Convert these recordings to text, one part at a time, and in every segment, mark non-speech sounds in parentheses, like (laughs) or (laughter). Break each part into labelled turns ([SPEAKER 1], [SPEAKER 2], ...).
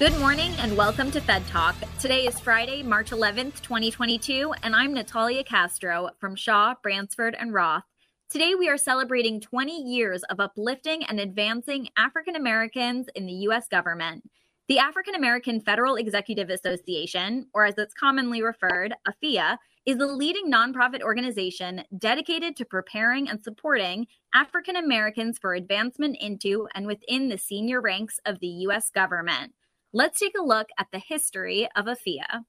[SPEAKER 1] Good morning and welcome to Fed Talk. Today is Friday, March 11th, 2022, and I'm Natalia Castro from Shaw, Bransford, and Roth. Today we are celebrating 20 years of uplifting and advancing African Americans in the U.S. government. The African American Federal Executive Association, or as it's commonly referred, AFIA, is the leading nonprofit organization dedicated to preparing and supporting African Americans for advancement into and within the senior ranks of the U.S. government. Let's take a look at the history of AFIA.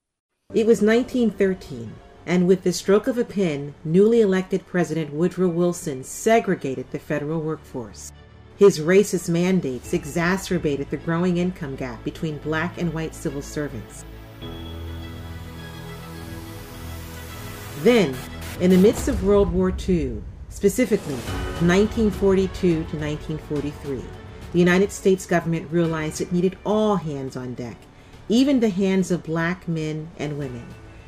[SPEAKER 2] It was 1913, and with the stroke of a pen, newly elected President Woodrow Wilson segregated the federal workforce. His racist mandates exacerbated the growing income gap between black and white civil servants. Then, in the midst of World War II, specifically 1942 to 1943, the United States government realized it needed all hands on deck, even the hands of black men and women.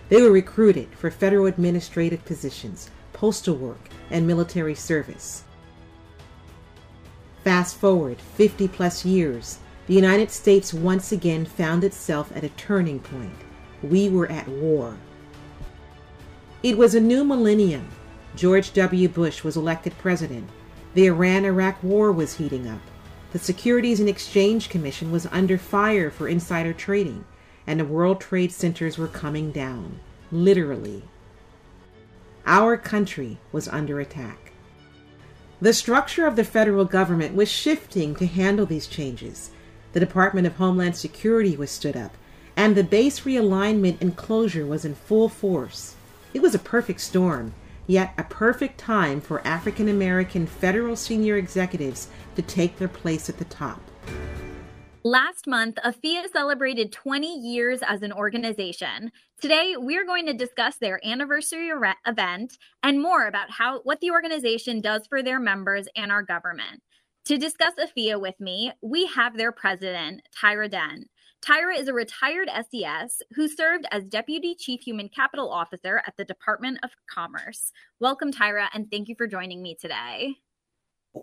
[SPEAKER 2] They were recruited for federal administrative positions, postal work, and military service. Fast forward 50 plus years, the United States once again found itself at a turning point. We were at war. It was a new millennium. George W. Bush was elected president. The Iran Iraq War was heating up. The Securities and Exchange Commission was under fire for insider trading, and the World Trade Centers were coming down, literally. Our country was under attack. The structure of the federal government was shifting to handle these changes. The Department of Homeland Security was stood up, and the base realignment and closure was in full force. It was a perfect storm, yet a perfect time for African American federal senior executives to take their place at the top.
[SPEAKER 1] Last month, AFIA celebrated 20 years as an organization. Today, we're going to discuss their anniversary event and more about how what the organization does for their members and our government. To discuss AFIA with me, we have their president, Tyra Dent. Tyra is a retired SES who served as Deputy Chief Human Capital Officer at the Department of Commerce. Welcome, Tyra, and thank you for joining me today.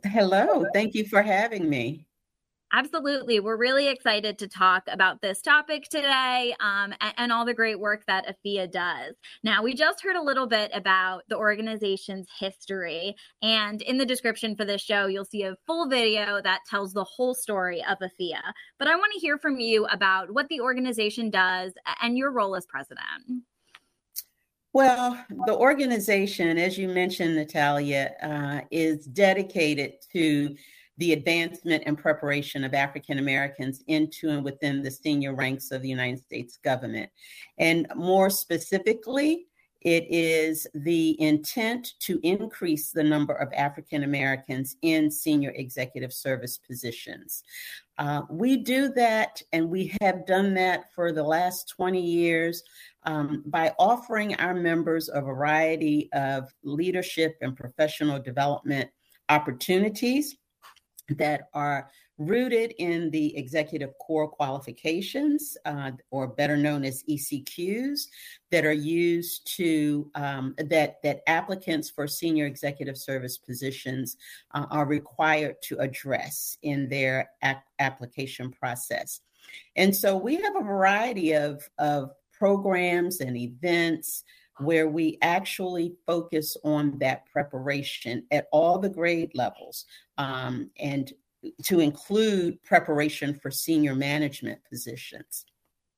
[SPEAKER 3] Hello, thank you for having me.
[SPEAKER 1] Absolutely. We're really excited to talk about this topic today um, and, and, all the great work that AFIA does. Now, we just heard a little bit about the organization's history. And in the description for this show, you'll see a full video that tells the whole story of AFIA. But I want to hear from you about what the organization does and your role as president.
[SPEAKER 3] Well, the organization, as you mentioned, Natalia, uh, is dedicated to the advancement and preparation of African Americans into and within the senior ranks of the United States government. And more specifically, it is the intent to increase the number of African Americans in senior executive service positions. Uh, we do that, and we have done that for the last 20 years um, by offering our members a variety of leadership and professional development opportunities that are rooted in the executive core qualifications, uh, or better known as ECQs, that are used to um, that that applicants for senior executive service positions uh, are required to address in their application process. And so we have a variety of, of programs and events where we actually focus on that preparation at all the grade levels um, and to include preparation for senior management positions.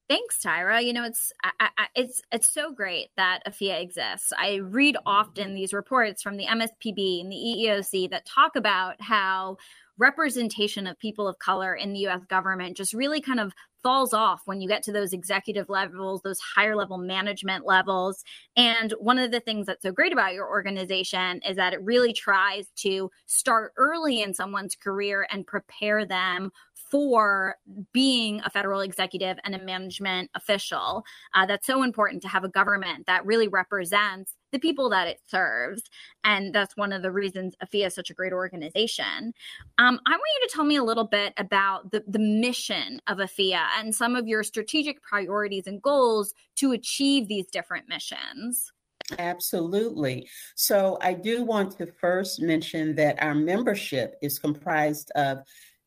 [SPEAKER 1] Thanks, Tyra. You know, it's I, I, it's it's so great that AFIA exists. I read often these reports from the MSPB and the EEOC that talk about how representation of people of color in the US government just really kind of falls off when you get to those executive levels, those higher level management levels. And one of the things that's so great about your organization is that it really tries to start early in someone's career and prepare them for being a federal executive and a management official. Uh, that's so important to have a government that really represents the people that it serves. And that's one of the reasons AFIA is such a great organization. Um, I want you to tell me a little bit about the, the mission of AFIA and some of your strategic priorities and goals to achieve these different missions.
[SPEAKER 3] Absolutely. So, I do want to first mention that our membership is comprised of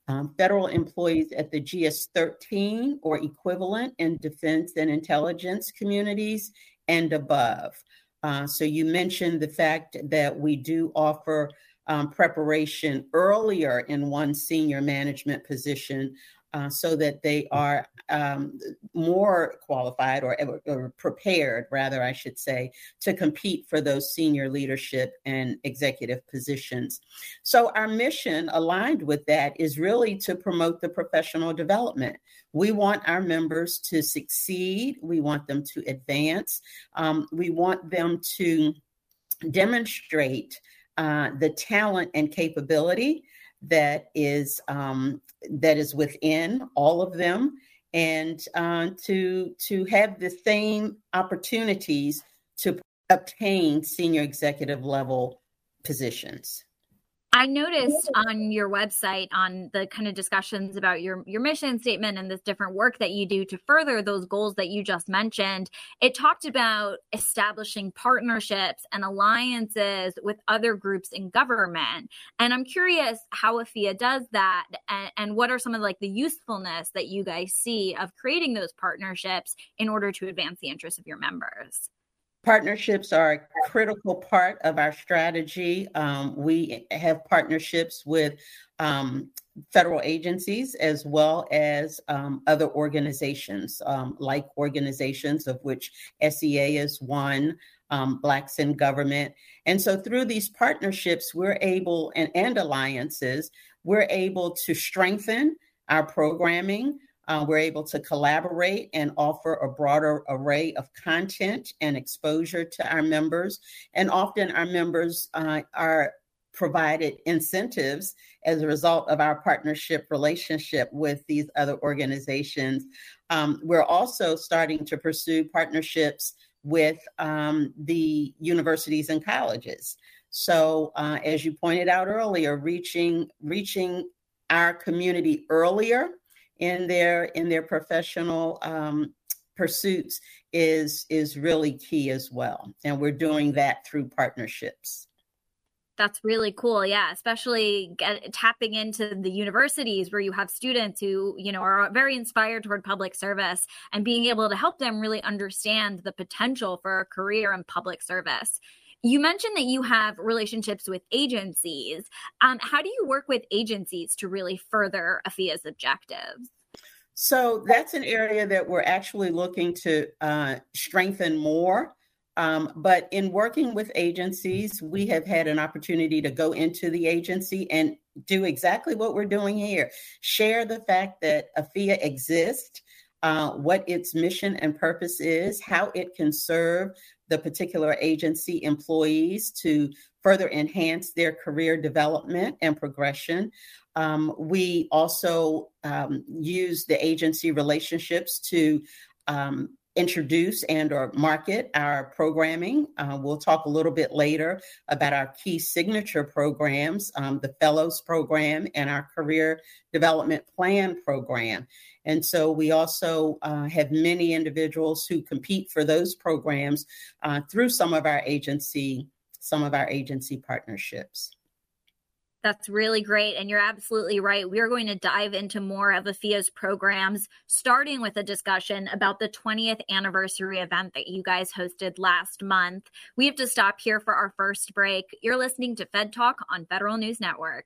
[SPEAKER 3] um, federal employees at the GS 13 or equivalent in defense and intelligence communities and above. Uh, so you mentioned the fact that we do offer um, preparation earlier in one senior management position uh, so that they are um, more qualified or, or, prepared, rather, I should say, to compete for those senior leadership and executive positions. So, our mission aligned with that is really to promote the professional development. We want our members to succeed, we want them to advance, um, we want them to demonstrate uh, the talent and capability that is um, that is within all of them, and uh, to to have the same opportunities to obtain senior executive level positions.
[SPEAKER 1] I noticed on your website on the kind of discussions about your your mission statement and this different work that you do to further those goals that you just mentioned, it talked about establishing partnerships and alliances with other groups in government. And I'm curious how AFIA does that and, and what are some of like the usefulness that you guys see of creating those partnerships in order to advance the interests of your members.
[SPEAKER 3] Partnerships are a critical part of our strategy. Um, we have partnerships with um, federal agencies as well as um, other organizations, um, like organizations of which SEA is one, um, Blacks in Government. And so through these partnerships, we're able, and, and alliances, we're able to strengthen our programming. Uh, we're able to collaborate and offer a broader array of content and exposure to our members. And often our members uh, are provided incentives as a result of our partnership relationship with these other organizations. Um, we're also starting to pursue partnerships with um, the universities and colleges. So, uh, as you pointed out earlier, reaching reaching our community earlier in their in their professional um, pursuits is is really key as well. And we're doing that through partnerships.
[SPEAKER 1] That's really cool. Yeah especially get, tapping into the universities where you have students who you know are very inspired toward public service and being able to help them really understand the potential for a career in public service you mentioned that you have relationships with agencies. Um, how do you work with agencies to really further AFIA's objectives?
[SPEAKER 3] So that's an area that we're actually looking to uh, strengthen more. Um, but in working with agencies, we have had an opportunity to go into the agency and do exactly what we're doing here share the fact that AFIA exists, uh, what its mission and purpose is, how it can serve the particular agency employees to further enhance their career development and progression. Um, we also um, use the agency relationships to um, introduce and or market our programming. Uh, we'll talk a little bit later about our key signature programs, um, the Fellows Program and our Career Development Plan Program. And so we also uh, have many individuals who compete for those programs uh, through some of our agency, some of our agency partnerships.
[SPEAKER 1] That's really great. And you're absolutely right. We are going to dive into more of AFIA's programs, starting with a discussion about the 20th anniversary event that you guys hosted last month. We have to stop here for our first break. You're listening to Fed Talk on Federal News Network.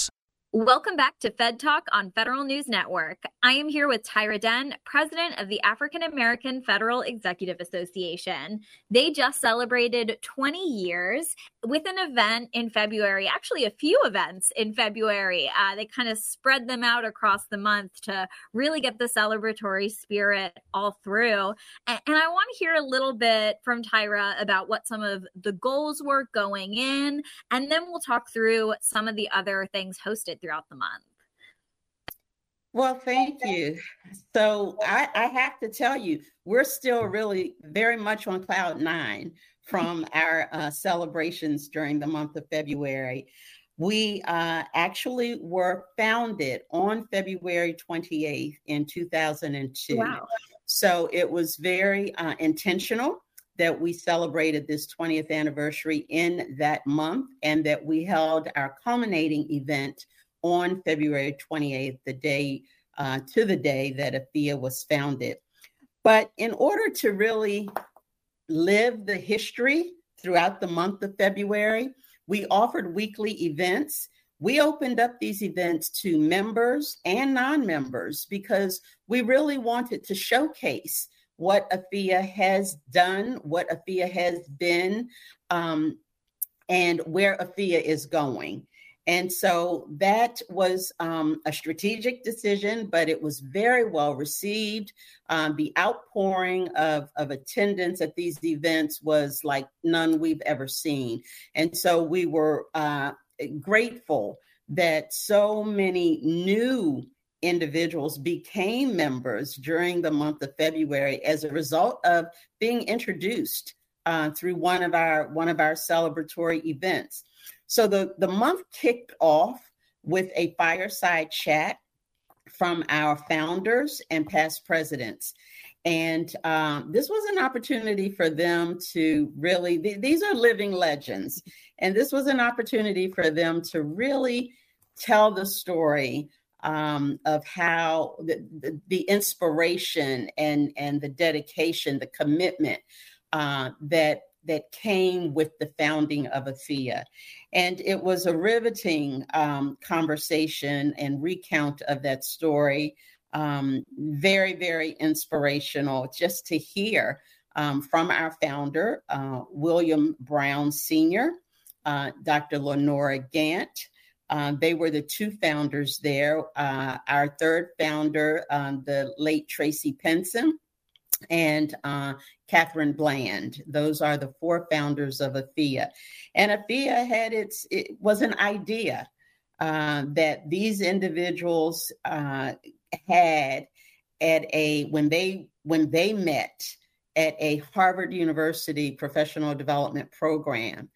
[SPEAKER 1] Welcome back to Fed Talk on Federal News Network. I am here with Tyra Dent, president of the African American Federal Executive Association. They just celebrated 20 years with an event in February, actually, a few events in February. Uh, they kind of spread them out across the month to really get the celebratory spirit all through. And, and I want to hear a little bit from Tyra about what some of the goals were going in, and then we'll talk through some of the other things hosted throughout the month?
[SPEAKER 3] Well, thank you. So I, I, have to tell you, we're still really very much on cloud nine from (laughs) our uh, celebrations during the month of February. We uh, actually were founded on February 28th in 2002. Wow. So it was very uh, intentional that we celebrated this 20th anniversary in that month and that we held our culminating event on February 28th, the day uh, to the day that AFIA was founded. But in order to really live the history throughout the month of February, we offered weekly events. We opened up these events to members and non members because we really wanted to showcase what AFIA has done, what AFIA has been, um, and where AFIA is going. And so that was um, a strategic decision, but it was very well received. Um, the outpouring of, of attendance at these events was like none we've ever seen. And so we were uh, grateful that so many new individuals became members during the month of February as a result of being introduced uh, through one of our one of our celebratory events. So the, the month kicked off with a fireside chat from our founders and past presidents. And um, this was an opportunity for them to really, th- these are living legends. And this was an opportunity for them to really tell the story um, of how the, the, the, inspiration and, and the dedication, the commitment uh, that that came with the founding of AFIA. And it was a riveting um, conversation and recount of that story. Um, very, very inspirational just to hear um, from our founder, uh, William Brown Sr., uh, Dr. Lenora Gant. Uh, they were the two founders there. Uh, our third founder, um, the late Tracy Penson, and uh, Catherine Bland. Those are the four founders of AFIA. And AFIA had its, it was an idea uh, that these individuals uh, had at a, when they, when they met at a Harvard University professional development program.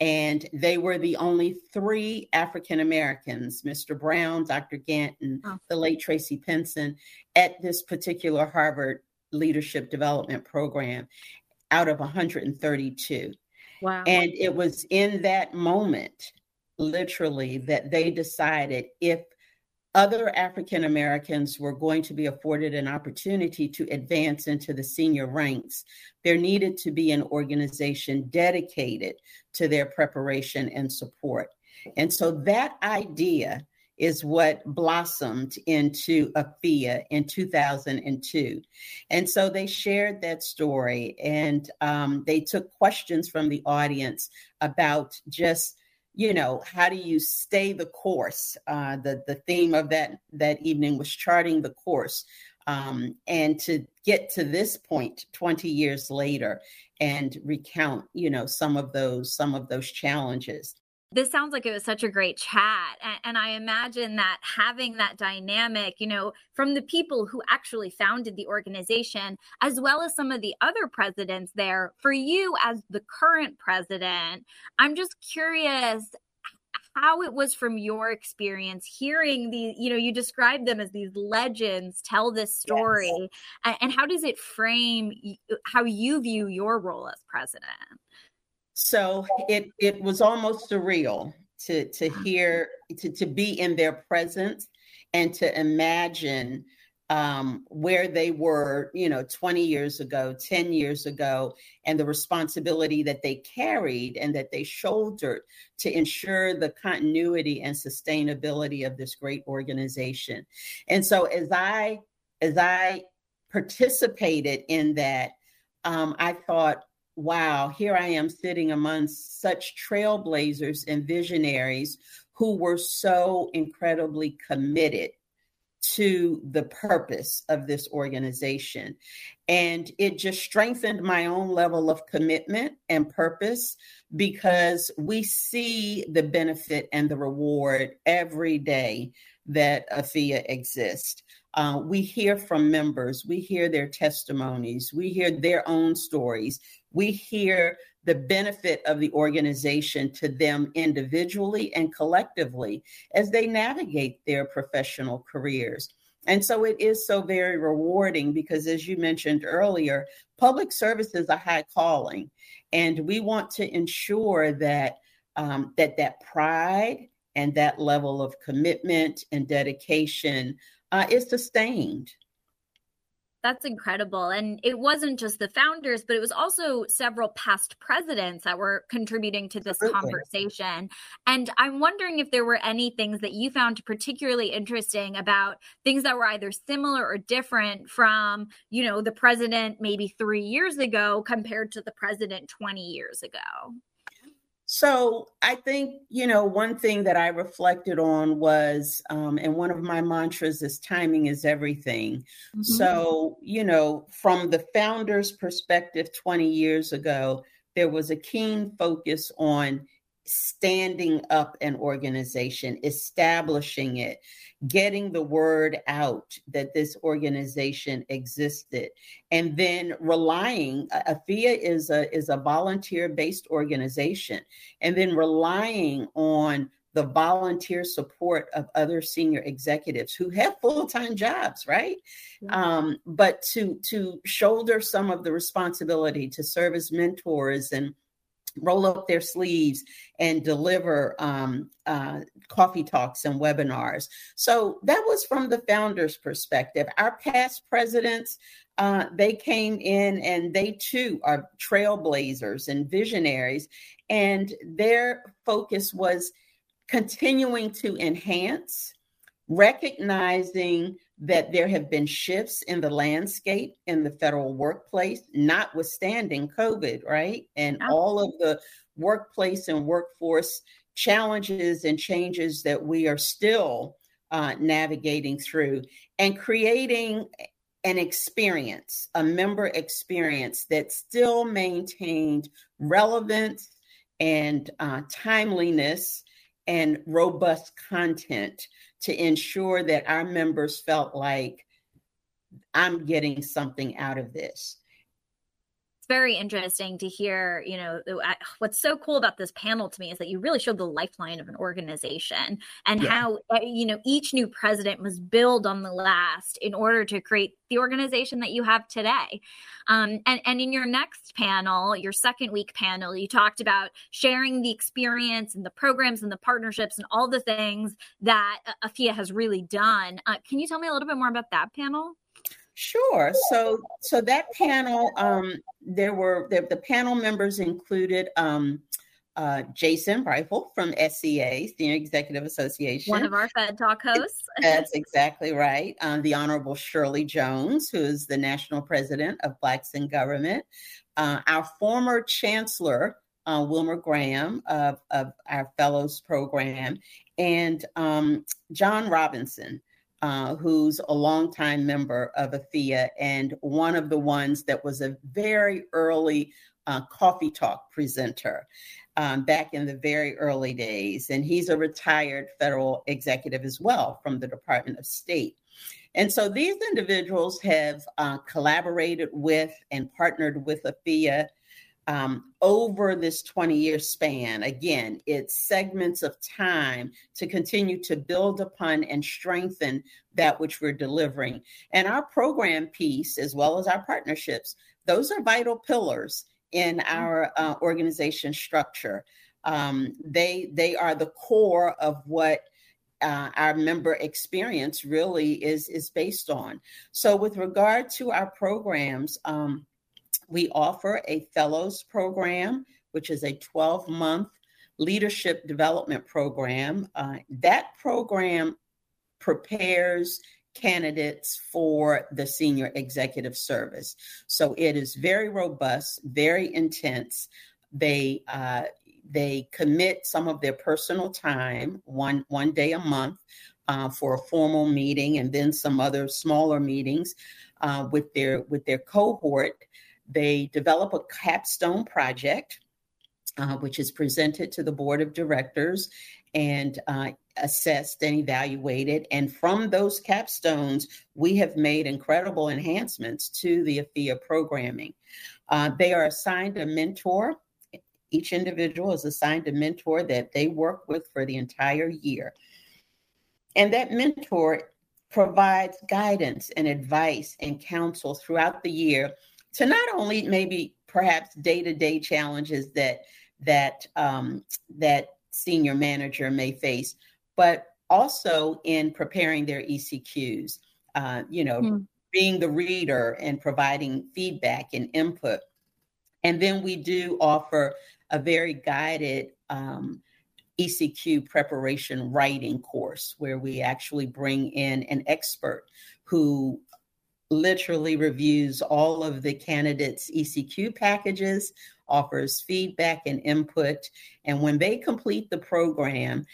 [SPEAKER 3] And they were the only three African Americans, Mr. Brown, Dr. Gant, and oh. the late Tracy Penson, at this particular Harvard leadership development program out of 132. Wow. And it was in that moment, literally, that they decided if other African Americans were going to be afforded an opportunity to advance into the senior ranks, there needed to be an organization dedicated to their preparation and support. And so that idea is what blossomed into AFIA in 2002. And so they shared that story and um, they took questions from the audience about just you know how do you stay the course uh, the the theme of that that evening was charting the course um, and to get to this point 20 years later and recount you know some of those some of those challenges
[SPEAKER 1] this sounds like it was such a great chat. And, and, I imagine that having that dynamic, you know, from the people who actually founded the organization, as well as some of the other presidents there, for you as the current president, I'm just curious how it was from your experience hearing the you know you describe them as these legends tell this story yes. and how does it frame how you view your role as president
[SPEAKER 3] so it it was almost surreal to to hear to to be in their presence and to imagine um, where they were, you know, 20 years ago, 10 years ago, and the responsibility that they carried and that they shouldered to ensure the continuity and sustainability of this great organization. And so as I as I participated in that, um, I thought, wow, here I am sitting among such trailblazers and visionaries who were so incredibly committed to the purpose of this organization. And it just strengthened my own level of commitment and purpose because we see the benefit and the reward every day that AFIA exists. Uh, we hear from members, we hear their testimonies, we hear their own stories, we hear the benefit of the organization to them individually and collectively as they navigate their professional careers. And so it is so very rewarding because, as you mentioned earlier, public service is a high calling, and we want to ensure that um, that that pride and that level of commitment and dedication uh, is sustained.
[SPEAKER 1] That's incredible. And it wasn't just the founders, but it was also several past presidents that were contributing to this Absolutely. conversation. And I'm wondering if there were any things that you found particularly interesting about things that were either similar or different from, you know, the president maybe three years ago compared to the president 20 years ago.
[SPEAKER 3] So I think, you know, one thing that I reflected on was, um, and one of my mantras is timing is everything. Mm-hmm. So, you know, from the founder's perspective 20 years ago, there was a keen focus on standing up an organization, establishing it, getting the word out that this organization existed, and then relying. AFIA is a is a volunteer based organization, and then relying on the volunteer support of other senior executives who have full-time jobs right mm-hmm. um, but to to shoulder some of the responsibility to serve as mentors and roll up their sleeves and deliver um, uh, coffee talks and webinars. So that was from the founder's perspective. Our past presidents, uh, they came in and they too are trailblazers and visionaries, and their focus was continuing to enhance, recognizing that there have been shifts in the landscape in the federal workplace, notwithstanding COVID, right? And all of the workplace and workforce challenges and changes that we are still uh, navigating through, and creating an experience, a member experience that still maintained relevance and uh, timeliness and robust content to ensure that our members felt like I'm getting something out of this
[SPEAKER 1] very interesting to hear, you know, what's so cool about this panel to me is that you really showed the lifeline of an organization and yeah. how, uh, you know, each new president must build on the last in order to create the organization that you have today. Um, and, and in your next panel, your second week panel, you talked about sharing the experience and the programs and the partnerships and all the things that AFIA has really done. Uh, can you tell me a little bit more about that panel?
[SPEAKER 3] Sure. So, so that panel, um, there were the, the panel members included um, uh, Jason Briefel from SEA, Senior Executive Association,
[SPEAKER 1] one of our Fed Talk hosts. (laughs)
[SPEAKER 3] That's exactly right. Um, the Honorable Shirley Jones, who is the National President of Blacks in Government, uh, our former Chancellor. Uh, Wilmer Graham of, of our Fellows Program, and um, John Robinson, uh, who's a longtime member of AFIA and one of the ones that was a very early uh, coffee talk presenter um, back in the very early days. And he's a retired federal executive as well from the Department of State. And so these individuals have uh, collaborated with and partnered with AFIA um, over this 20 year span. Again, it's segments of time to continue to build upon and strengthen that which we're delivering. And our program piece, as well as our partnerships, those are vital pillars in mm-hmm. our uh, organization structure. Um, they they are the core of what uh, our member experience really is is based on. So, with regard to our programs, um, we offer a fellows program, which is a 12 month leadership development program. Uh, that program prepares candidates for the senior executive service. So it is very robust, very intense. They uh, they commit some of their personal time, one one day a month, uh, for a formal meeting, and then some other smaller meetings uh, with their with their cohort they develop a capstone project, uh, which is presented to the board of directors and uh, assessed and evaluated. And from those capstones, we have made incredible enhancements to the AFIA programming. Uh, they are assigned a mentor. Each individual is assigned a mentor that they work with for the entire year. And that mentor provides guidance and advice and counsel throughout the year to not only maybe perhaps day-to-day challenges that that um, that senior manager may face, but also in preparing their ECQs. Uh, you know, mm. being the reader and providing feedback and input. And then we do offer a very guided um, ECQ preparation writing course where we actually bring in an expert who literally reviews all of the candidates' ECQ packages, offers feedback and input. And when they complete the program,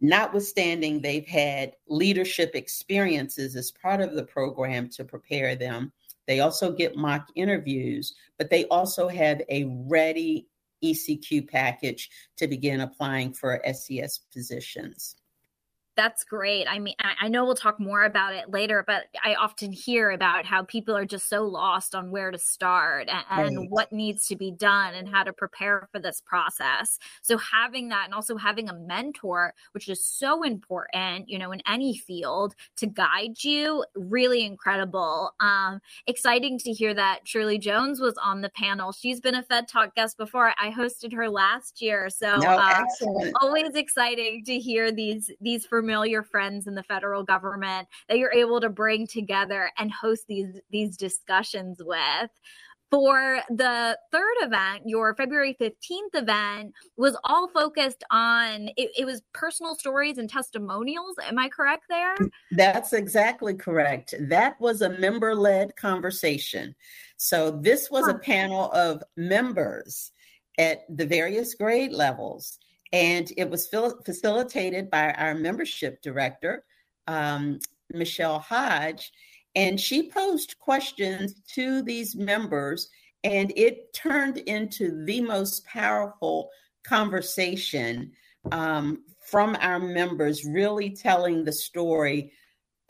[SPEAKER 3] notwithstanding they've had leadership experiences as part of the program to prepare them, they also get mock interviews, but they also have a ready ECQ package to begin applying for SES positions.
[SPEAKER 1] That's great. I mean, I, know we'll talk more about it later, but I often hear about how people are just so lost on where to start and, and right. what needs to be done and how to prepare for this process. So having that and also having a mentor, which is so important, you know, in any field to guide you, really incredible. Um, exciting to hear that Shirley Jones was on the panel. She's been a Fed Talk guest before. I hosted her last year, so no, uh, always exciting to hear these these for familiar friends in the federal government that you're able to bring together and host these these discussions with for the third event, your February 15th event was all focused on it, it, was personal stories and testimonials. Am I correct there?
[SPEAKER 3] That's exactly correct. That was a member led conversation. So, this was a panel of members at the various grade levels and it was facilitated by our membership director, um, Michelle Hodge. And she posed questions to these members, and it turned into the most powerful conversation um, from our members, really telling the story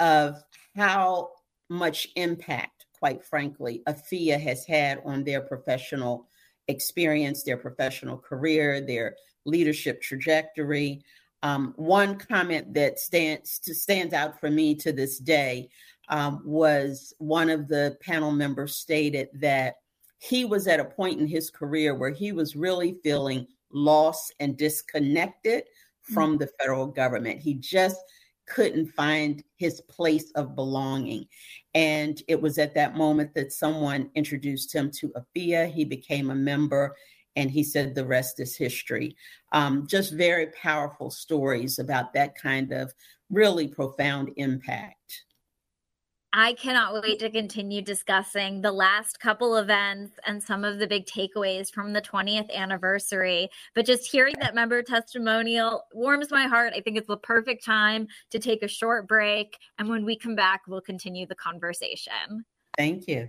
[SPEAKER 3] of how much impact, quite frankly, AFIA has had on their professional experience, their professional career, their leadership trajectory. Um, one comment that stands stands out for me to this day um, was one of the panel members stated that he was at a point in his career where he was really feeling lost and disconnected from mm-hmm. the federal government. He just couldn't find his place of belonging. And it was at that moment that someone introduced him to AFIA. He became a member and he said the rest is history. Um, just very powerful stories about that kind of really profound impact.
[SPEAKER 1] I cannot wait to continue discussing the last couple events and some of the big takeaways from the 20th anniversary. But just hearing that member testimonial warms my heart. I think it's the perfect time to take a short break. And when we come back, we'll continue the conversation.
[SPEAKER 3] Thank you.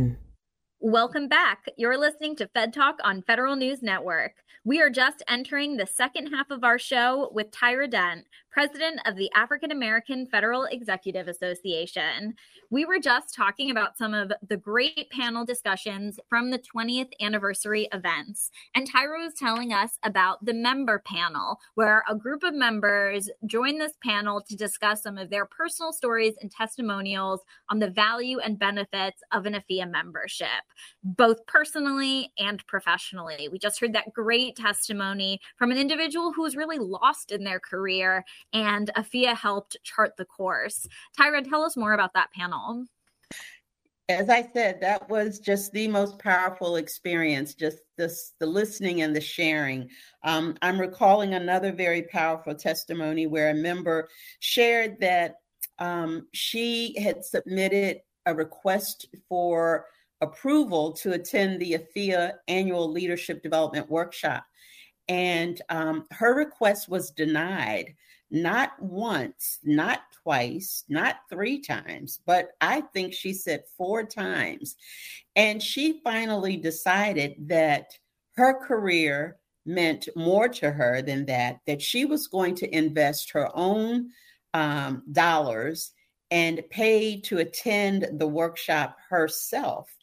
[SPEAKER 1] Welcome back. You're listening to Fed Talk on Federal News Network. We are just entering the second half of our show with Tyra Dent, president of the African American Federal Executive Association. We were just talking about some of the great panel discussions from the 20th anniversary events. And Tyra was telling us about the member panel, where a group of members joined this panel to discuss some of their personal stories and testimonials on the value and benefits of an AFIA membership, both personally and professionally. We just heard that great testimony from an individual who was really lost in their career and AFIA helped chart the course. Tyra, tell us more about that panel.
[SPEAKER 3] As I said, that was just the most powerful experience, just this, the listening and the sharing. Um, I'm recalling another very powerful testimony where a member shared that um, she had submitted a request for approval to attend the AFIA annual leadership development workshop. And um, her request was denied not once, not twice, not three times, but I think she said four times. And she finally decided that her career meant more to her than that, that she was going to invest her own um, dollars and pay to attend the workshop herself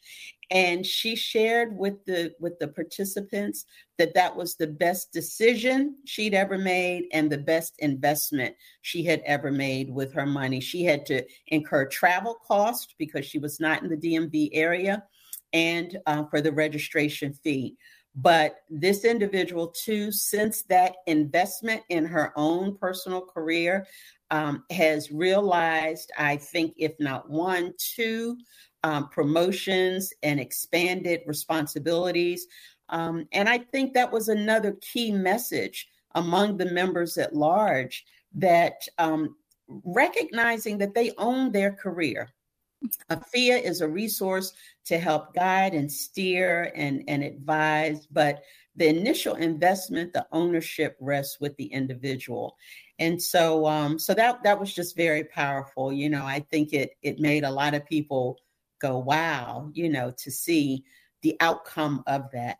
[SPEAKER 3] and she shared with the with the participants that that was the best decision she'd ever made and the best investment she had ever made with her money. She had to incur travel cost because she was not in the dmv area and uh, for the registration fee but this individual too since that investment in her own personal career um, has realized i think if not one two um, promotions and expanded responsibilities. Um, and I think that was another key message among the members at large that um, recognizing that they own their career. AFIA is a resource to help guide and steer and, and advise, but the initial investment, the ownership rests with the individual. And so, um, so that that was just very powerful. You know, I think it it made a lot of people go, wow, you know, to see the outcome of that.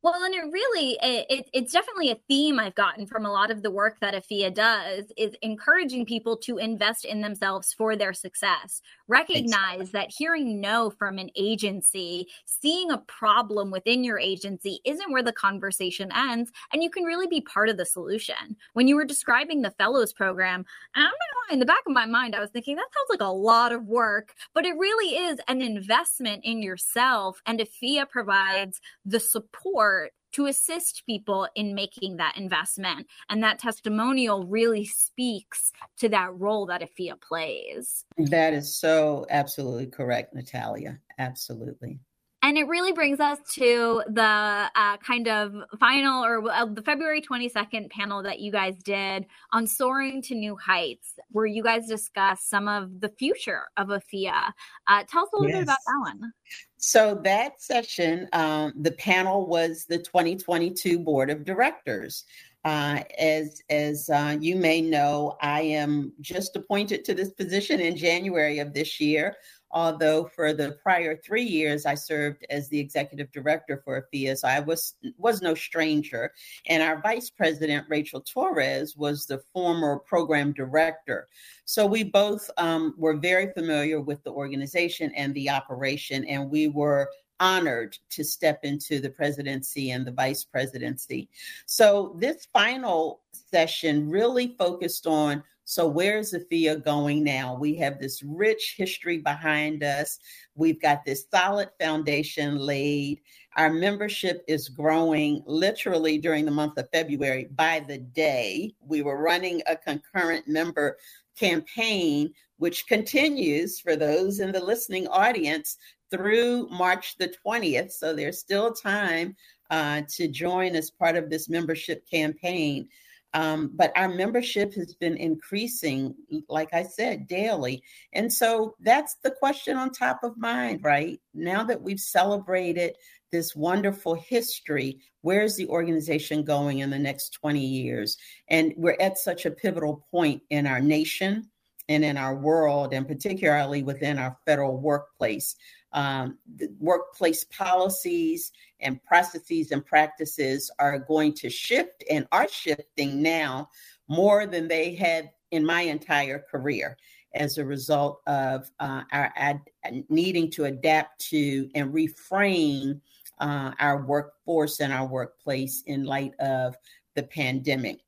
[SPEAKER 1] Well, and it really it, it's definitely a theme I've gotten from a lot of the work that AFIA does is encouraging people to invest in themselves for their success. Recognize exactly. that hearing no from an agency, seeing a problem within your agency isn't where the conversation ends, and you can really be part of the solution. When you were describing the fellows program, I don't know, in the back of my mind, I was thinking that sounds like a lot of work, but it really is an investment in yourself, and AFIA provides the support support to assist people in making that investment. And that testimonial really speaks to that role that AFIA plays.
[SPEAKER 3] That is so absolutely correct, Natalia. Absolutely.
[SPEAKER 1] And it really brings us to the uh, kind of final or uh, the February 22nd panel that you guys did on soaring to new heights, where you guys discussed some of the future of AFIA. Uh, tell us a little yes. bit about that one.
[SPEAKER 3] So, that session, um, the panel was the 2022 Board of Directors. Uh, as as uh, you may know, I am just appointed to this position in January of this year although for the prior three years I served as the executive director for AFIA, so I was was no stranger. And our vice president, Rachel Torres, was the former program director. So we both um, were very familiar with the organization and the operation, and we were honored to step into the presidency and the vice presidency. So this final session really focused on so, where's AFIA going now? We have this rich history behind us. We've got this solid foundation laid. Our membership is growing literally during the month of February by the day. We were running a concurrent member campaign, which continues for those in the listening audience through March the 20th. So, there's still time uh, to join as part of this membership campaign. Um, but our membership has been increasing, like I said, daily. And so that's the question on top of mind, right? Now that we've celebrated this wonderful history, where's the organization going in the next 20 years? And we're at such a pivotal point in our nation and in our world, and particularly within our federal workplace um, workplace policies and processes and practices are going to shift and are shifting now more than they had in my entire career as a result of uh, our ad- needing to adapt to and reframe uh, our workforce and our workplace in light of the pandemic.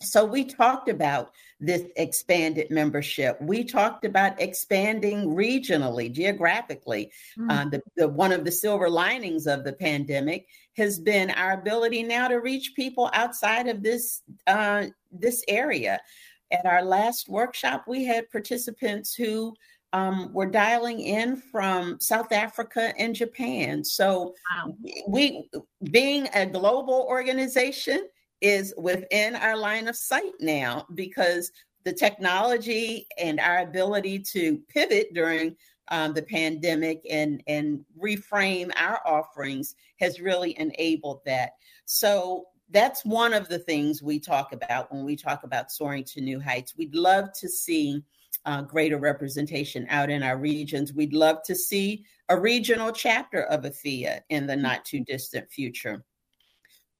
[SPEAKER 3] So we talked about this expanded membership. We talked about expanding regionally, geographically. Mm-hmm. Uh, the, the, one of the silver linings of the pandemic has been our ability now to reach people outside of this uh, this area. At our last workshop, we had participants who um, were dialing in from South Africa and Japan. So, wow. we, being a global organization, is within our line of sight now because the technology and our ability to pivot during um, the pandemic and and reframe our offerings has really enabled that. So that's one of the things we talk about when we talk about soaring to new heights. We'd love to see uh, greater representation out in our regions. We'd love to see a regional chapter of AFIA in the not too distant future.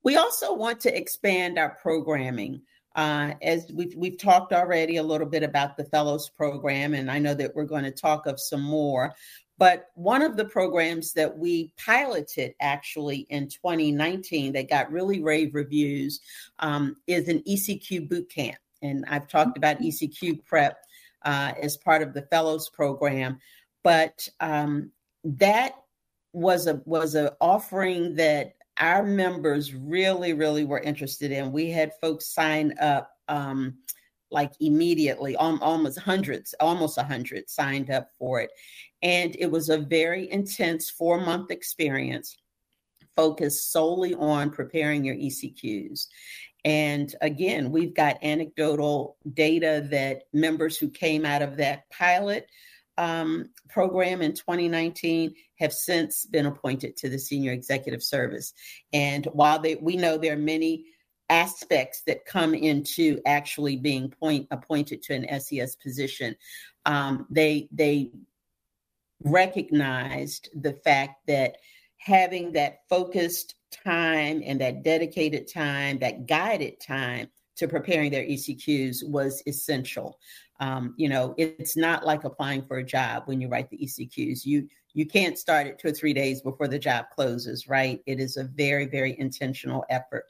[SPEAKER 3] We also want to expand our programming. Uh, as we've, we've talked already a little bit about the Fellows Program, and I know that we're going to talk of some more. But one of the programs that we piloted actually in 2019 that got really rave reviews um, is an ECQ boot camp. And I've talked about ECQ prep uh, as part of the Fellows Program. But um, that was a was an offering that our members really, really were interested in. We had folks sign up um, like immediately, almost hundreds, almost a hundred signed up for it. And it was a very intense four month experience focused solely on preparing your ECQs. And again, we've got anecdotal data that members who came out of that pilot um, program in 2019 have since been appointed to the senior executive service. And while they, we know there are many aspects that come into actually being point, appointed to an SES position, um, they they recognized the fact that having that focused time and that dedicated time, that guided time to preparing their ECQs was essential. Um, you know, it's not like applying for a job when you write the ECQs. You you can't start it two or three days before the job closes, right? It is a very, very intentional effort.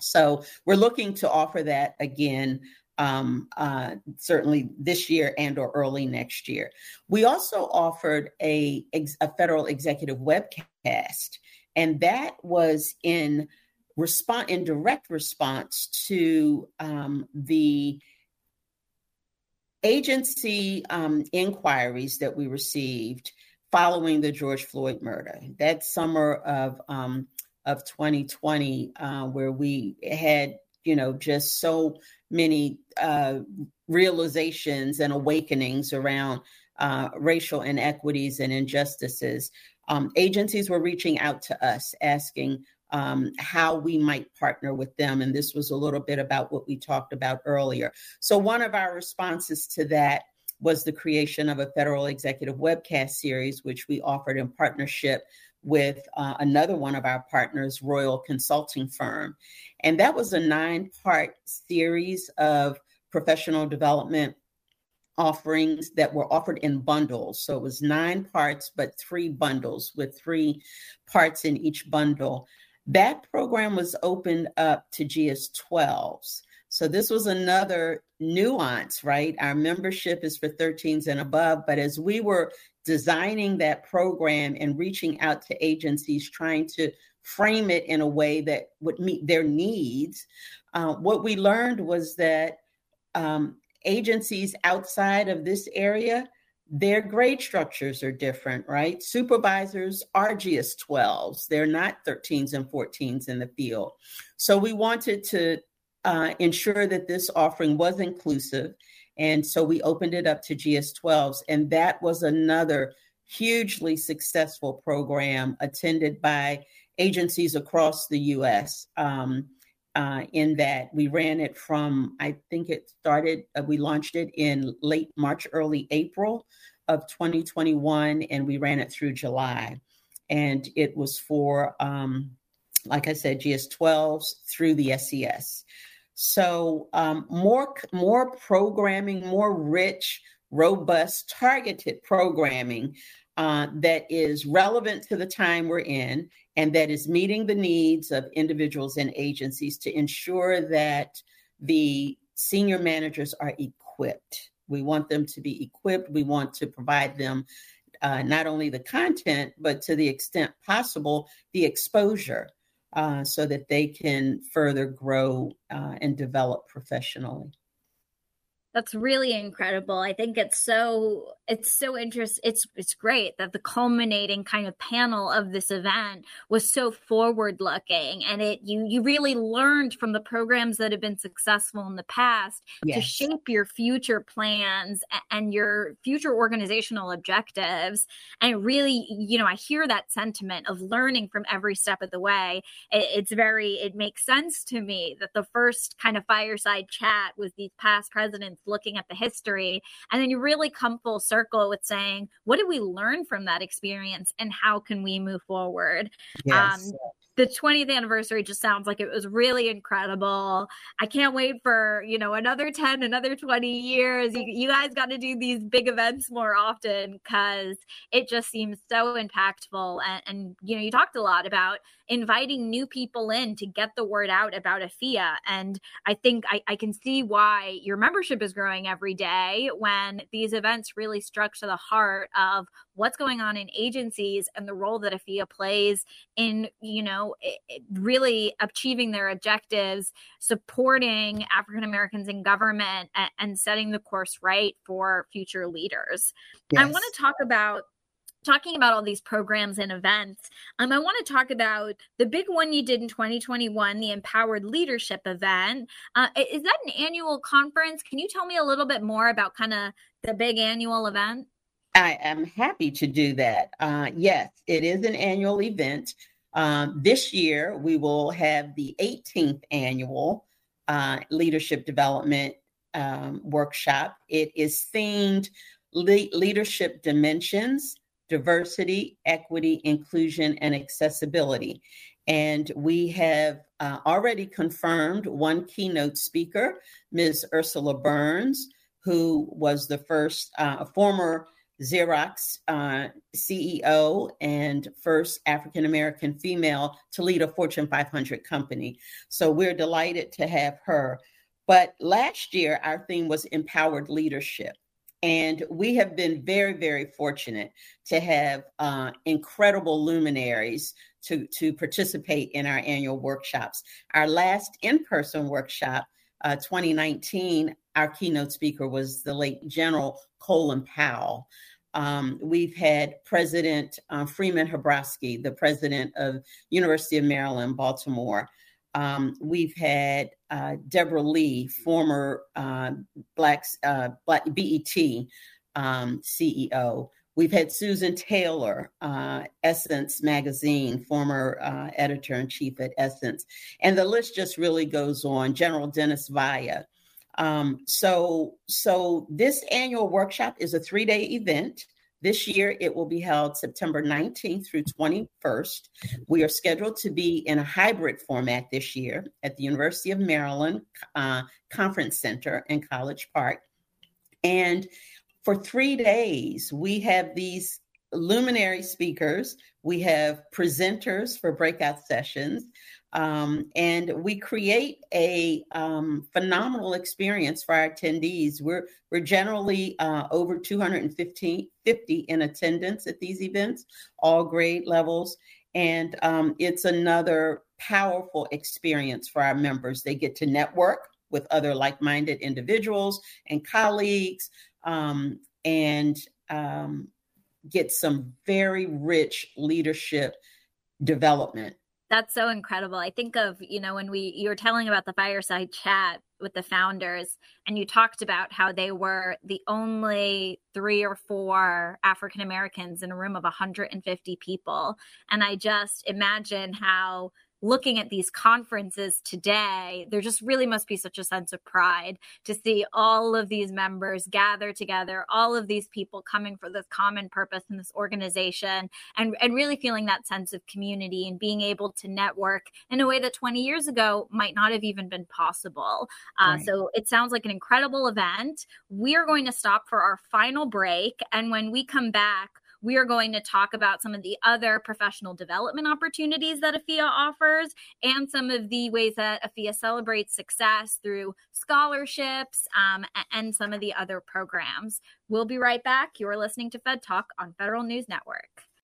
[SPEAKER 3] So we're looking to offer that again um, uh, certainly this year and or early next year. We also offered a, a federal executive webcast, and that was in response in direct response to um, the agency um, inquiries that we received following the George Floyd murder. That summer of um, of 2020, uh, where we had you know just so many uh, realizations and awakenings around uh, racial inequities and injustices. Um, agencies were reaching out to us asking um, how we might partner with them. And this was a little bit about what we talked about earlier. So, one of our responses to that was the creation of a federal executive webcast series, which we offered in partnership with uh, another one of our partners, Royal Consulting Firm. And that was a nine part series of professional development offerings that were offered in bundles. So it was nine parts, but three bundles with three parts in each bundle. That program was opened up to GS 12s. So this was another nuance, right? Our membership is for 13s and above, but as we were designing that program and reaching out to agencies trying to frame it in a way that would meet their needs, uh, what we learned was that um, agencies outside of this area, their grade structures are different, right? Supervisors are GS 12s, they're not 13s and 14s in the field. So we wanted to uh, ensure that this offering was inclusive and so we opened it up to GS 12s. And that was another hugely successful program attended by agencies across the US. Um, uh, in that we ran it from, I think it started, uh, we launched it in late March, early April of 2021, and we ran it through July. And it was for, um, like I said, GS 12s through the SES. So um, more more programming, more rich, robust, targeted programming uh, that is relevant to the time we're in and that is meeting the needs of individuals and agencies to ensure that the senior managers are equipped. We want them to be equipped. We want to provide them uh, not only the content, but to the extent possible, the exposure uh, so that they can further grow uh, and develop professionally.
[SPEAKER 1] That's really incredible. I think it's so it's so interesting. It's it's great that the culminating kind of panel of this event was so forward looking, and it you you really learned from the programs that have been successful in the past yes. to shape your future plans and your future organizational objectives. And really, you know, I hear that sentiment of learning from every step of the way. It, it's very it makes sense to me that the first kind of fireside chat with these past presidents looking at the history. And then you really come full circle with saying, what did we learn from that experience and how can we move forward? Yes. Um, the 20th anniversary just sounds like it was really incredible. I can't wait for, you know, another 10, another 20 years. You, you guys got to do these big events more often because it just seems so impactful. And, and, you know, you talked a lot about inviting new people in to get the word out about AFIA. And I think I, I can see why your membership is growing every day when these events really struck to the heart of what's going on in agencies and the role that AFIA plays in, you know, really achieving their objectives, supporting African Americans in government, and, and, setting the course right for future leaders. Yes. I want to talk about talking about all these programs and events, um, I want to talk about the big one you did in 2021, the Empowered Leadership event. Uh, is that an annual conference? Can you tell me a little bit more about kind of the big annual event?
[SPEAKER 3] I am happy to do that. Uh, yes, it is an annual event. Um, this year, we will have the 18th annual uh, leadership development um, workshop. It is themed le- leadership dimensions diversity, equity, inclusion, and accessibility. And we have uh, already confirmed one keynote speaker, Ms. Ursula Burns, who was the first uh, former Xerox uh, CEO and first African American female to lead a Fortune 500 company. So we're delighted to have her. But last year, our theme was empowered leadership. And we have been very, very fortunate to have uh, incredible luminaries to, to participate in our annual workshops. Our last in person workshop, uh, 2019, our keynote speaker was the late General Colin Powell. Um, we've had President uh, Freeman Hrabowski, the president of University of Maryland, Baltimore. Um, we've had uh, Deborah Lee, former uh, Black, uh, Black BET um, CEO. We've had Susan Taylor, uh, Essence Magazine, former uh, editor in chief at Essence. And the list just really goes on. General Dennis Via, Um, so, so this annual workshop is a three day event. This year, it will be held September 19th through 21st. We are scheduled to be in a hybrid format this year at the University of Maryland uh, Conference Center in College Park. And for three days, we have these luminary speakers, we have presenters for breakout sessions, um, and we create a um, phenomenal experience for our attendees. We're we're generally uh, over 250 50 in attendance at these events, all grade levels, and um, it's another powerful experience for our members. They get to network with other like-minded individuals and colleagues, um, and um, get some very rich leadership development
[SPEAKER 1] that's so incredible. I think of, you know, when we you were telling about the fireside chat with the founders and you talked about how they were the only 3 or 4 African Americans in a room of 150 people and I just imagine how looking at these conferences today, there just really must be such a sense of pride to see all of these members gather together, all of these people coming for this common purpose in this organization, and, and really feeling that sense of community and being able to network in a way that 20 years ago might not have even been possible. Uh, right. So it sounds like an incredible event. We are going to stop for our final break. And when we come back, we are going to talk about some of the other professional development opportunities that AFIA offers and some of the ways that AFIA celebrates success through scholarships um, and some of the other programs. We'll be right back. You're listening to Fed Talk on Federal News Network.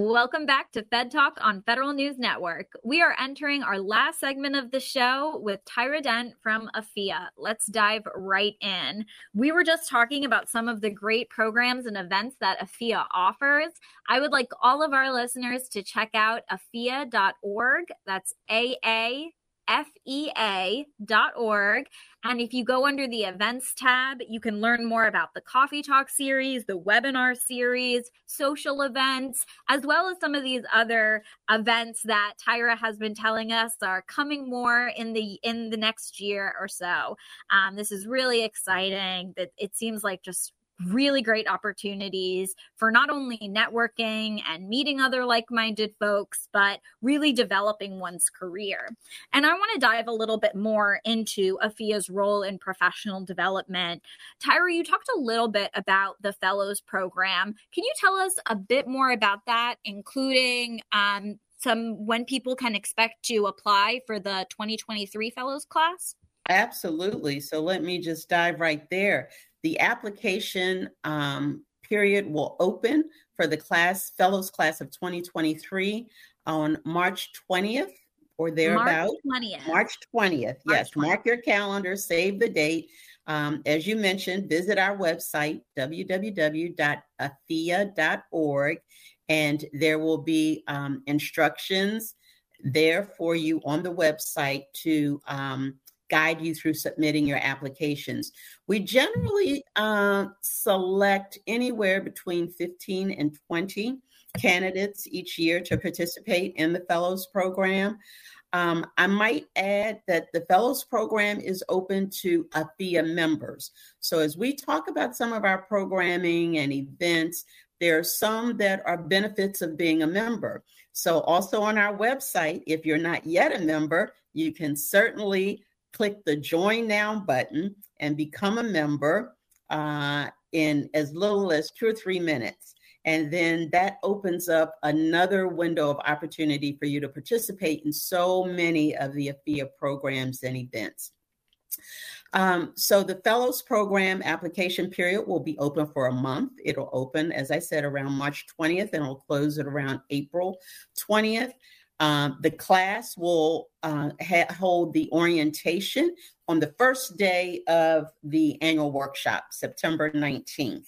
[SPEAKER 1] Welcome back to Fed Talk on Federal News Network. We are entering our last segment of the show with Tyra Dent from AFIA. Let's dive right in. We were just talking about some of the great programs and events that AFIA offers. I would like all of our listeners to check out afia.org. That's A A fea.org. And if you go under the events tab, you can learn more about the Coffee Talk series, the webinar series, social events, as well as some of these other events that Tyra has been telling us are coming more in the in the next year or so. Um, this is really exciting. That it seems like just really great opportunities for not only networking and meeting other like minded folks, but really developing one's career. And I want to dive a little bit more into AFIA's role in professional development. Tyra, you talked a little bit about the Fellows Program. Can you tell us a bit more about that, including um, some when people can expect to apply for the 2023 Fellows class?
[SPEAKER 3] Absolutely. So let me just dive right there. The application um, period will open for the class fellows class of 2023 on March 20th or thereabout.
[SPEAKER 1] March 20th.
[SPEAKER 3] March 20th. March yes, 20th. mark your calendar, save the date. Um, as you mentioned, visit our website, www.afia.org, and there will be um, instructions there for you on the website to um, guide you through submitting your applications. We generally uh, select anywhere between 15 and 20 candidates each year to participate in the Fellows Program. Um, I might add that the Fellows Program is open to AFIA members. So, as we talk about some of our programming and events, there are some that are benefits of being a member. So, also on our website, if you're not yet a member, you can certainly click the join now button and become a member uh, in as little as two or three minutes. And then that opens up another window of opportunity for you to participate in so many of the AFIA programs and events. Um, so the fellows program application period will be open for a month. It'll open, as I said, around March 20th and it'll close at around April 20th. Um, the class will uh, ha- hold the orientation on the first day of the annual workshop, September 19th.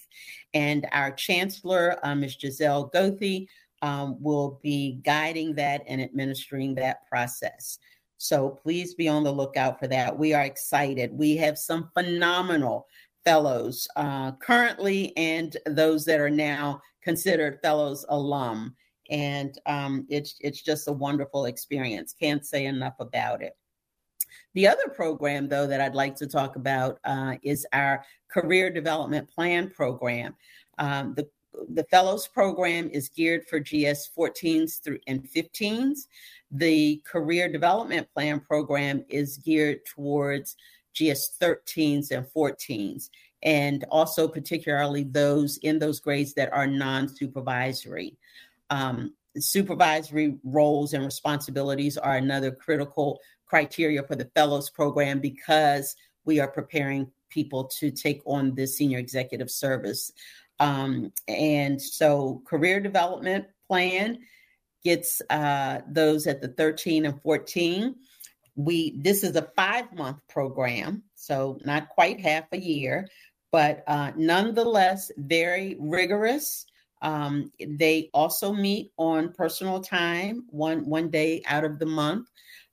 [SPEAKER 3] And our chancellor, uh, Ms. Giselle Gothi, um, will be guiding that and administering that process. So please be on the lookout for that. We are excited. We have some phenomenal fellows uh, currently and those that are now considered fellows alum. And um, it's, it's just a wonderful experience. Can't say enough about it. The other program, though, that I'd like to talk about uh, is our Career Development Plan program. Um, the the fellows program is geared for GS 14s through and 15s. The career development plan program is geared towards GS 13s and 14s, and also particularly those in those grades that are non supervisory. Um, supervisory roles and responsibilities are another critical criteria for the fellows program because we are preparing people to take on the senior executive service. Um, and so, career development plan gets uh, those at the 13 and 14. We this is a five month program, so not quite half a year, but uh, nonetheless very rigorous. Um, they also meet on personal time, one one day out of the month.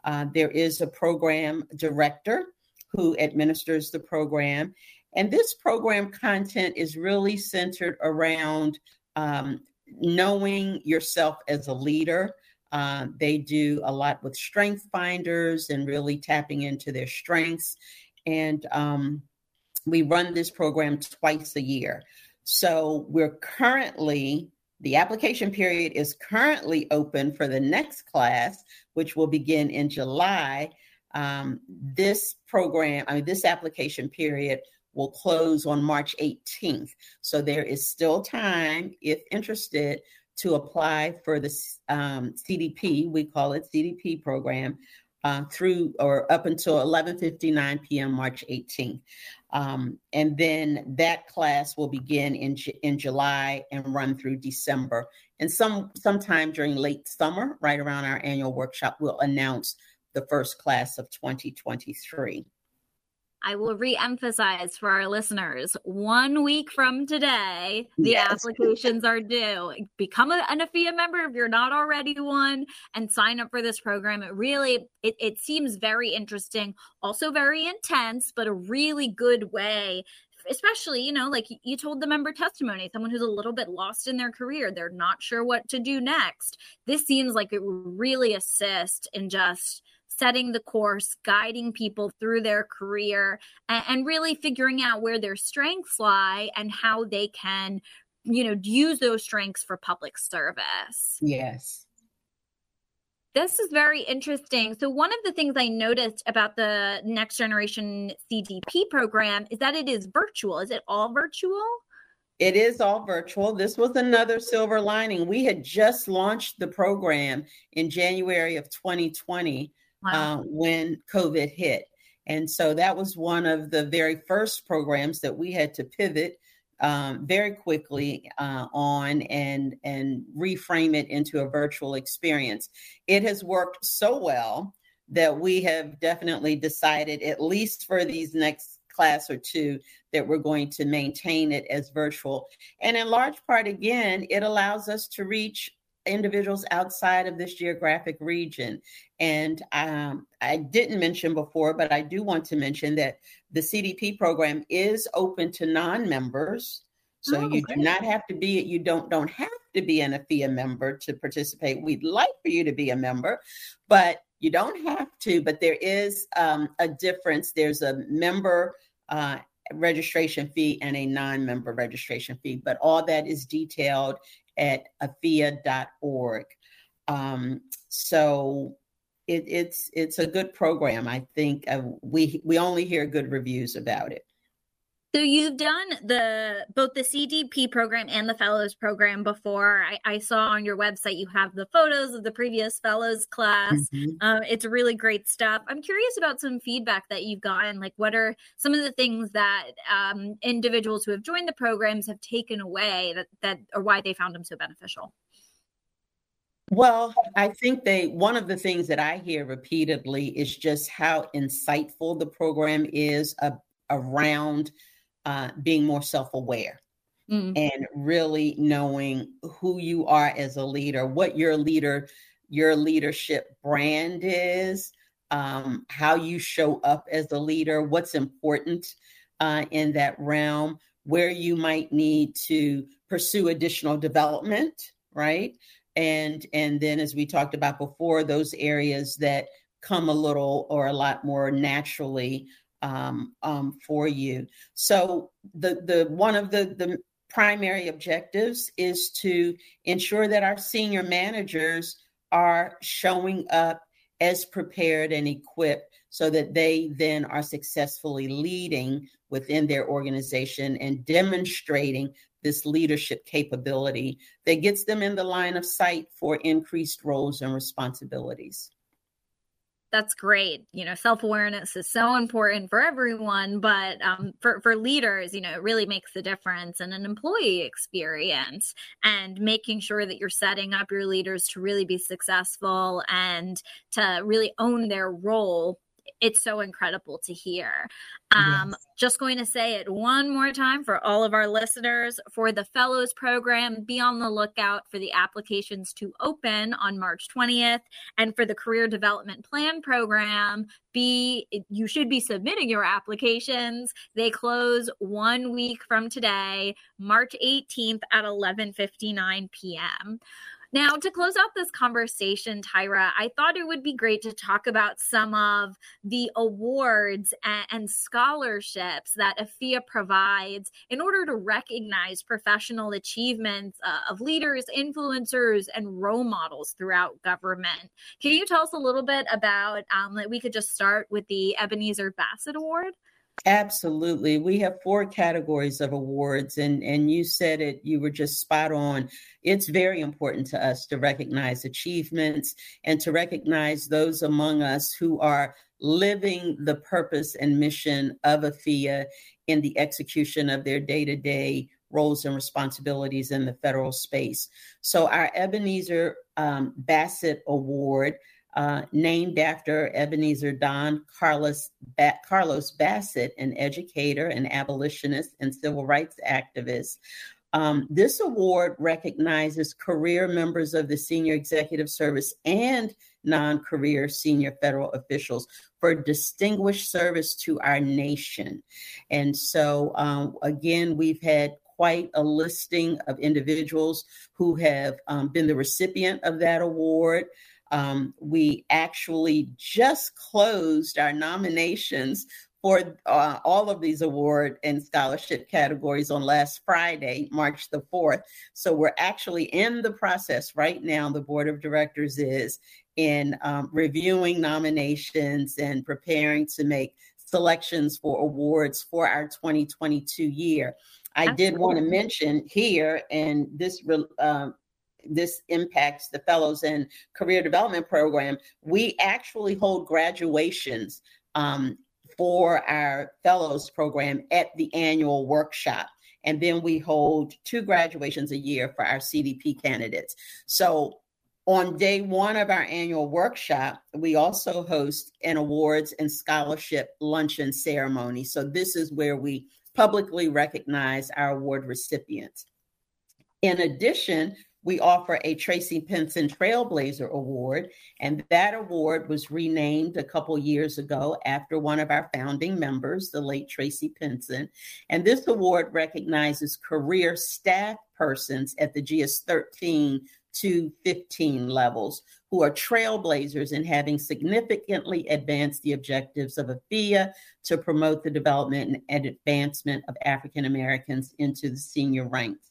[SPEAKER 3] Uh, there is a program director who administers the program, and this program content is really centered around um, knowing yourself as a leader. Uh, they do a lot with strength finders and really tapping into their strengths. And um, we run this program twice a year. So we're currently, the application period is currently open for the next class, which will begin in July. Um, this program, I mean, this application period will close on March 18th. So there is still time, if interested, to apply for the um, CDP, we call it CDP program, uh, through or up until 11:59 p.m. March 18th, um, and then that class will begin in in July and run through December. And some sometime during late summer, right around our annual workshop, we'll announce the first class of 2023.
[SPEAKER 1] I will re-emphasize for our listeners: one week from today, the yes. applications are due. Become a, an AFIA member if you're not already one, and sign up for this program. It really, it, it seems very interesting, also very intense, but a really good way especially you know like you told the member testimony someone who's a little bit lost in their career they're not sure what to do next this seems like it would really assist in just setting the course, guiding people through their career, and, and really figuring out where their strengths lie and how they can, you know, use those strengths for public service.
[SPEAKER 3] Yes.
[SPEAKER 1] This is very interesting. So, one of the things I noticed about the Next Generation CDP program is that it is virtual. Is it all virtual?
[SPEAKER 3] It is all virtual. This was another silver lining. We had just launched the program in January of 2020 wow. uh, when COVID hit. And so that was one of the very first programs that we had to pivot um, very quickly uh, on and and reframe it into a virtual experience. It has worked so well that we have definitely decided, at least for these next class or two, that we're going to maintain it as virtual. And in large part, again, it allows us to reach individuals outside of this geographic region. And um, I didn't mention before, but I do want to mention that the CDP program is open to non-members. So oh, you great. do not have to be you don't don't have to be an AFIA member to participate. We'd like for you to be a member, but you don't have to. But there is um, a difference. There's a member uh, registration fee and a non-member registration fee, but all that is detailed at afia.org. Um, so it, it's it's a good program. I think uh, we we only hear good reviews about it.
[SPEAKER 1] So you've done the both the CDP program and the fellows program before. I, I saw on your website you have the photos of the previous fellows class. Mm-hmm. Um, it's really great stuff. I'm curious about some feedback that you've gotten. Like, what are some of the things that um, individuals who have joined the programs have taken away that that or why they found them so beneficial?
[SPEAKER 3] Well, I think they, one of the things that I hear repeatedly is just how insightful the program is uh, around uh, being more self aware. Mm. And really knowing who you are as a leader, what your leader, your leadership brand is, um, how you show up as a leader, what's important uh, in that realm, where you might need to pursue additional development, right? And and then as we talked about before, those areas that come a little or a lot more naturally um, um, for you. So the the one of the the primary objectives is to ensure that our senior managers are showing up as prepared and equipped so that they then are successfully leading within their organization and demonstrating this leadership capability that gets them in the line of sight for increased roles and responsibilities
[SPEAKER 1] that's great. You know, self awareness is so important for everyone, but um, for for leaders, you know, it really makes a difference in an employee experience and making sure that you're setting up your leaders to really be successful and to really own their role it's so incredible to hear. Um, yes. Just going to say it one more time for all of our listeners for the Fellows Program. Be on the lookout for the applications to open on March 20th. And for the Career Development Plan Program, be you should be submitting your applications. They close one week from today, March 18th at 11:59 p.m. Now, to close out this conversation, Tyra, I thought it would be great to talk about some of the awards and, and scholarships that AFIA provides in order to recognize professional achievements uh, of leaders, influencers, and role models throughout government. Can you tell us a little bit about um? We could just start with the Ebenezer Bassett Award.
[SPEAKER 3] Absolutely. We have four categories of awards, and, and you said it, you were just spot on. It's very important to us to recognize achievements and to recognize those among us who are living the purpose and mission of AFIA in the execution of their day to day roles and responsibilities in the federal space. So, our Ebenezer um, Bassett Award uh, named after Ebenezer Don Carlos, ba- Carlos Bassett, an educator, an abolitionist, and civil rights activist. Um, this award recognizes career members of the senior executive service and non career senior federal officials for distinguished service to our nation. And so, um, again, we've had quite a listing of individuals who have um, been the recipient of that award. Um, we actually just closed our nominations for uh, all of these award and scholarship categories on last Friday, March the 4th. So we're actually in the process right now. The board of directors is in um, reviewing nominations and preparing to make selections for awards for our 2022 year. I Absolutely. did want to mention here, and this uh, this impacts the fellows and career development program, we actually hold graduations um, for our fellows program at the annual workshop. And then we hold two graduations a year for our CDP candidates. So on day one of our annual workshop, we also host an awards and scholarship luncheon ceremony. So this is where we publicly recognize our award recipients. In addition, we offer a Tracy Pinson Trailblazer Award, and that award was renamed a couple years ago after one of our founding members, the late Tracy Pinson. And this award recognizes career staff persons at the GS 13 to 15 levels who are trailblazers in having significantly advanced the objectives of AFIA to promote the development and advancement of African Americans into the senior ranks.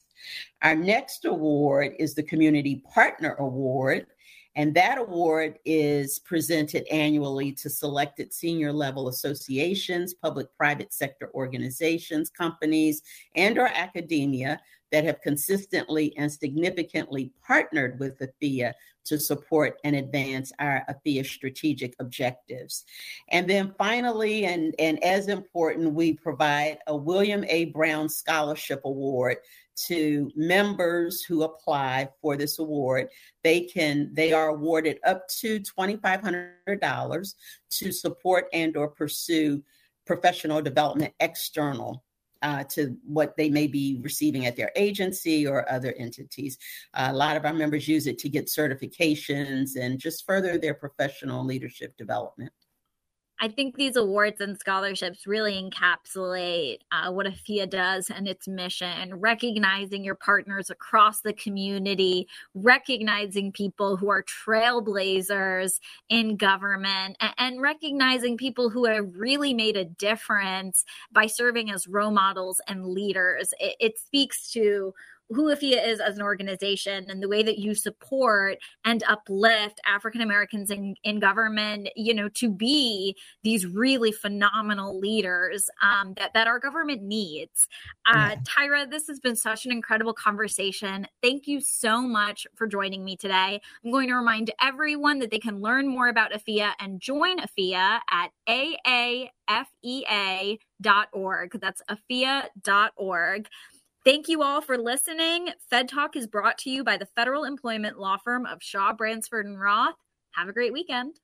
[SPEAKER 3] Our next award is the Community Partner Award. And that award is presented annually to selected senior level associations, public private sector organizations, companies, and or academia that have consistently and significantly partnered with AFIA to support and advance our AFIA strategic objectives. And then finally, and, and as important, we provide a William A. Brown Scholarship Award to members who apply for this award. They can they are awarded up to $2500 to support and or pursue professional development external uh, to what they may be receiving at their agency or other entities. Uh, a lot of our members use it to get certifications and just further their professional leadership development.
[SPEAKER 1] I think these awards and scholarships really encapsulate uh, what AFIA does and its mission, recognizing your partners across the community, recognizing people who are trailblazers in government, and, and recognizing people who have really made a difference by serving as role models and leaders. It, it speaks to who AFIA is as an organization and the way that you support and uplift African Americans in, in government, you know, to be these really phenomenal leaders um, that, that our government needs. Uh, yeah. Tyra, this has been such an incredible conversation. Thank you so much for joining me today. I'm going to remind everyone that they can learn more about AFIA and join AFIA at aafea.org. That's afia.org. Thank you all for listening. Fed Talk is brought to you by the federal employment law firm of Shaw, Bransford, and Roth. Have a great weekend.